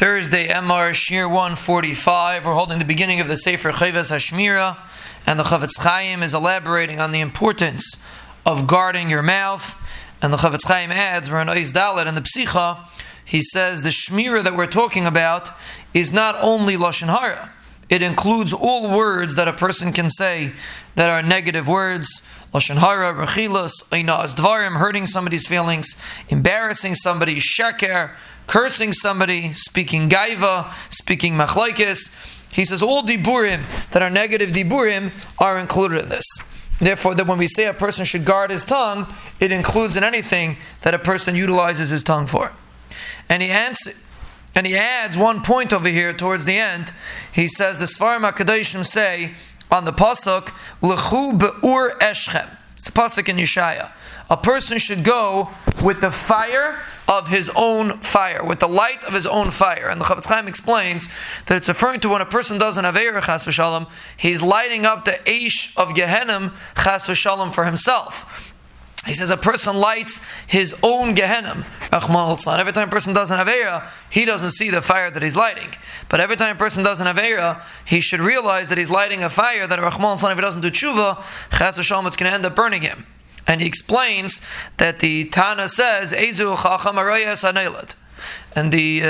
Thursday, MR Shir 145. We're holding the beginning of the Sefer Chavas Hashmira, and the Chofetz Chaim is elaborating on the importance of guarding your mouth. And the Chofetz Chaim adds, we're in Ois Dalet, and the Psicha, he says the Shmira that we're talking about is not only Lashon Hara. It includes all words that a person can say that are negative words, lashon hara, rechilas, dvarim, hurting somebody's feelings, embarrassing somebody, sheker, cursing somebody, speaking gaiva, speaking machlaikis. He says all diburim that are negative diburim are included in this. Therefore, that when we say a person should guard his tongue, it includes in anything that a person utilizes his tongue for. And he answers. And he adds one point over here towards the end. He says the Sforim HaKadoshim say on the pasuk lechu be'ur eschem. It's a pasuk in Yeshaya. A person should go with the fire of his own fire, with the light of his own fire. And the Chofetz Chaim explains that it's referring to when a person does an Aveira Chas v'shalom, he's lighting up the Aish of Gehenim Chas v'shalom for himself. He says a person lights his own Gehenim. Every time a person does an Aveira, he doesn't see the fire that he's lighting. But every time a person does an Aveira, he should realize that he's lighting a fire that if he doesn't do tshuva, Chas Hashem, it's going to end up burning him. And he explains that the Tana says, Ezu chacham and the uh,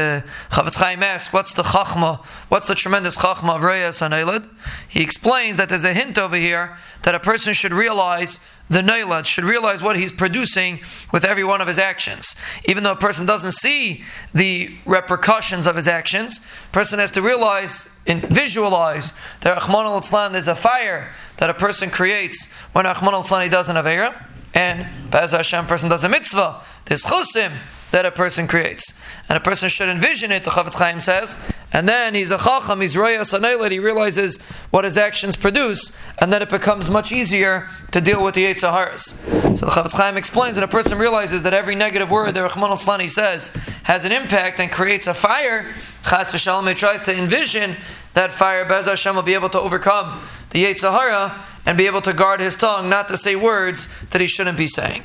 Chofetz Chaim asks, what's the chachma, what's the tremendous chachma of Reyes Hanailad? He explains that there's a hint over here that a person should realize the Nailad, should realize what he's producing with every one of his actions. Even though a person doesn't see the repercussions of his actions, a person has to realize and visualize that Rahman al there's a fire that a person creates when Rahman al does an Avera, and Baz Hashem person does a mitzvah, there's chusim, that a person creates. And a person should envision it, the Chofetz Chaim says, and then he's a chacham, he's roya sanaylet, he realizes what his actions produce, and then it becomes much easier to deal with the Yetzaharas. So the Chofetz Chaim explains that a person realizes that every negative word that Rahman al says has an impact and creates a fire, Chas v'shalom, he tries to envision that fire, Bez Hashem will be able to overcome the Yetzer Hara and be able to guard his tongue, not to say words that he shouldn't be saying.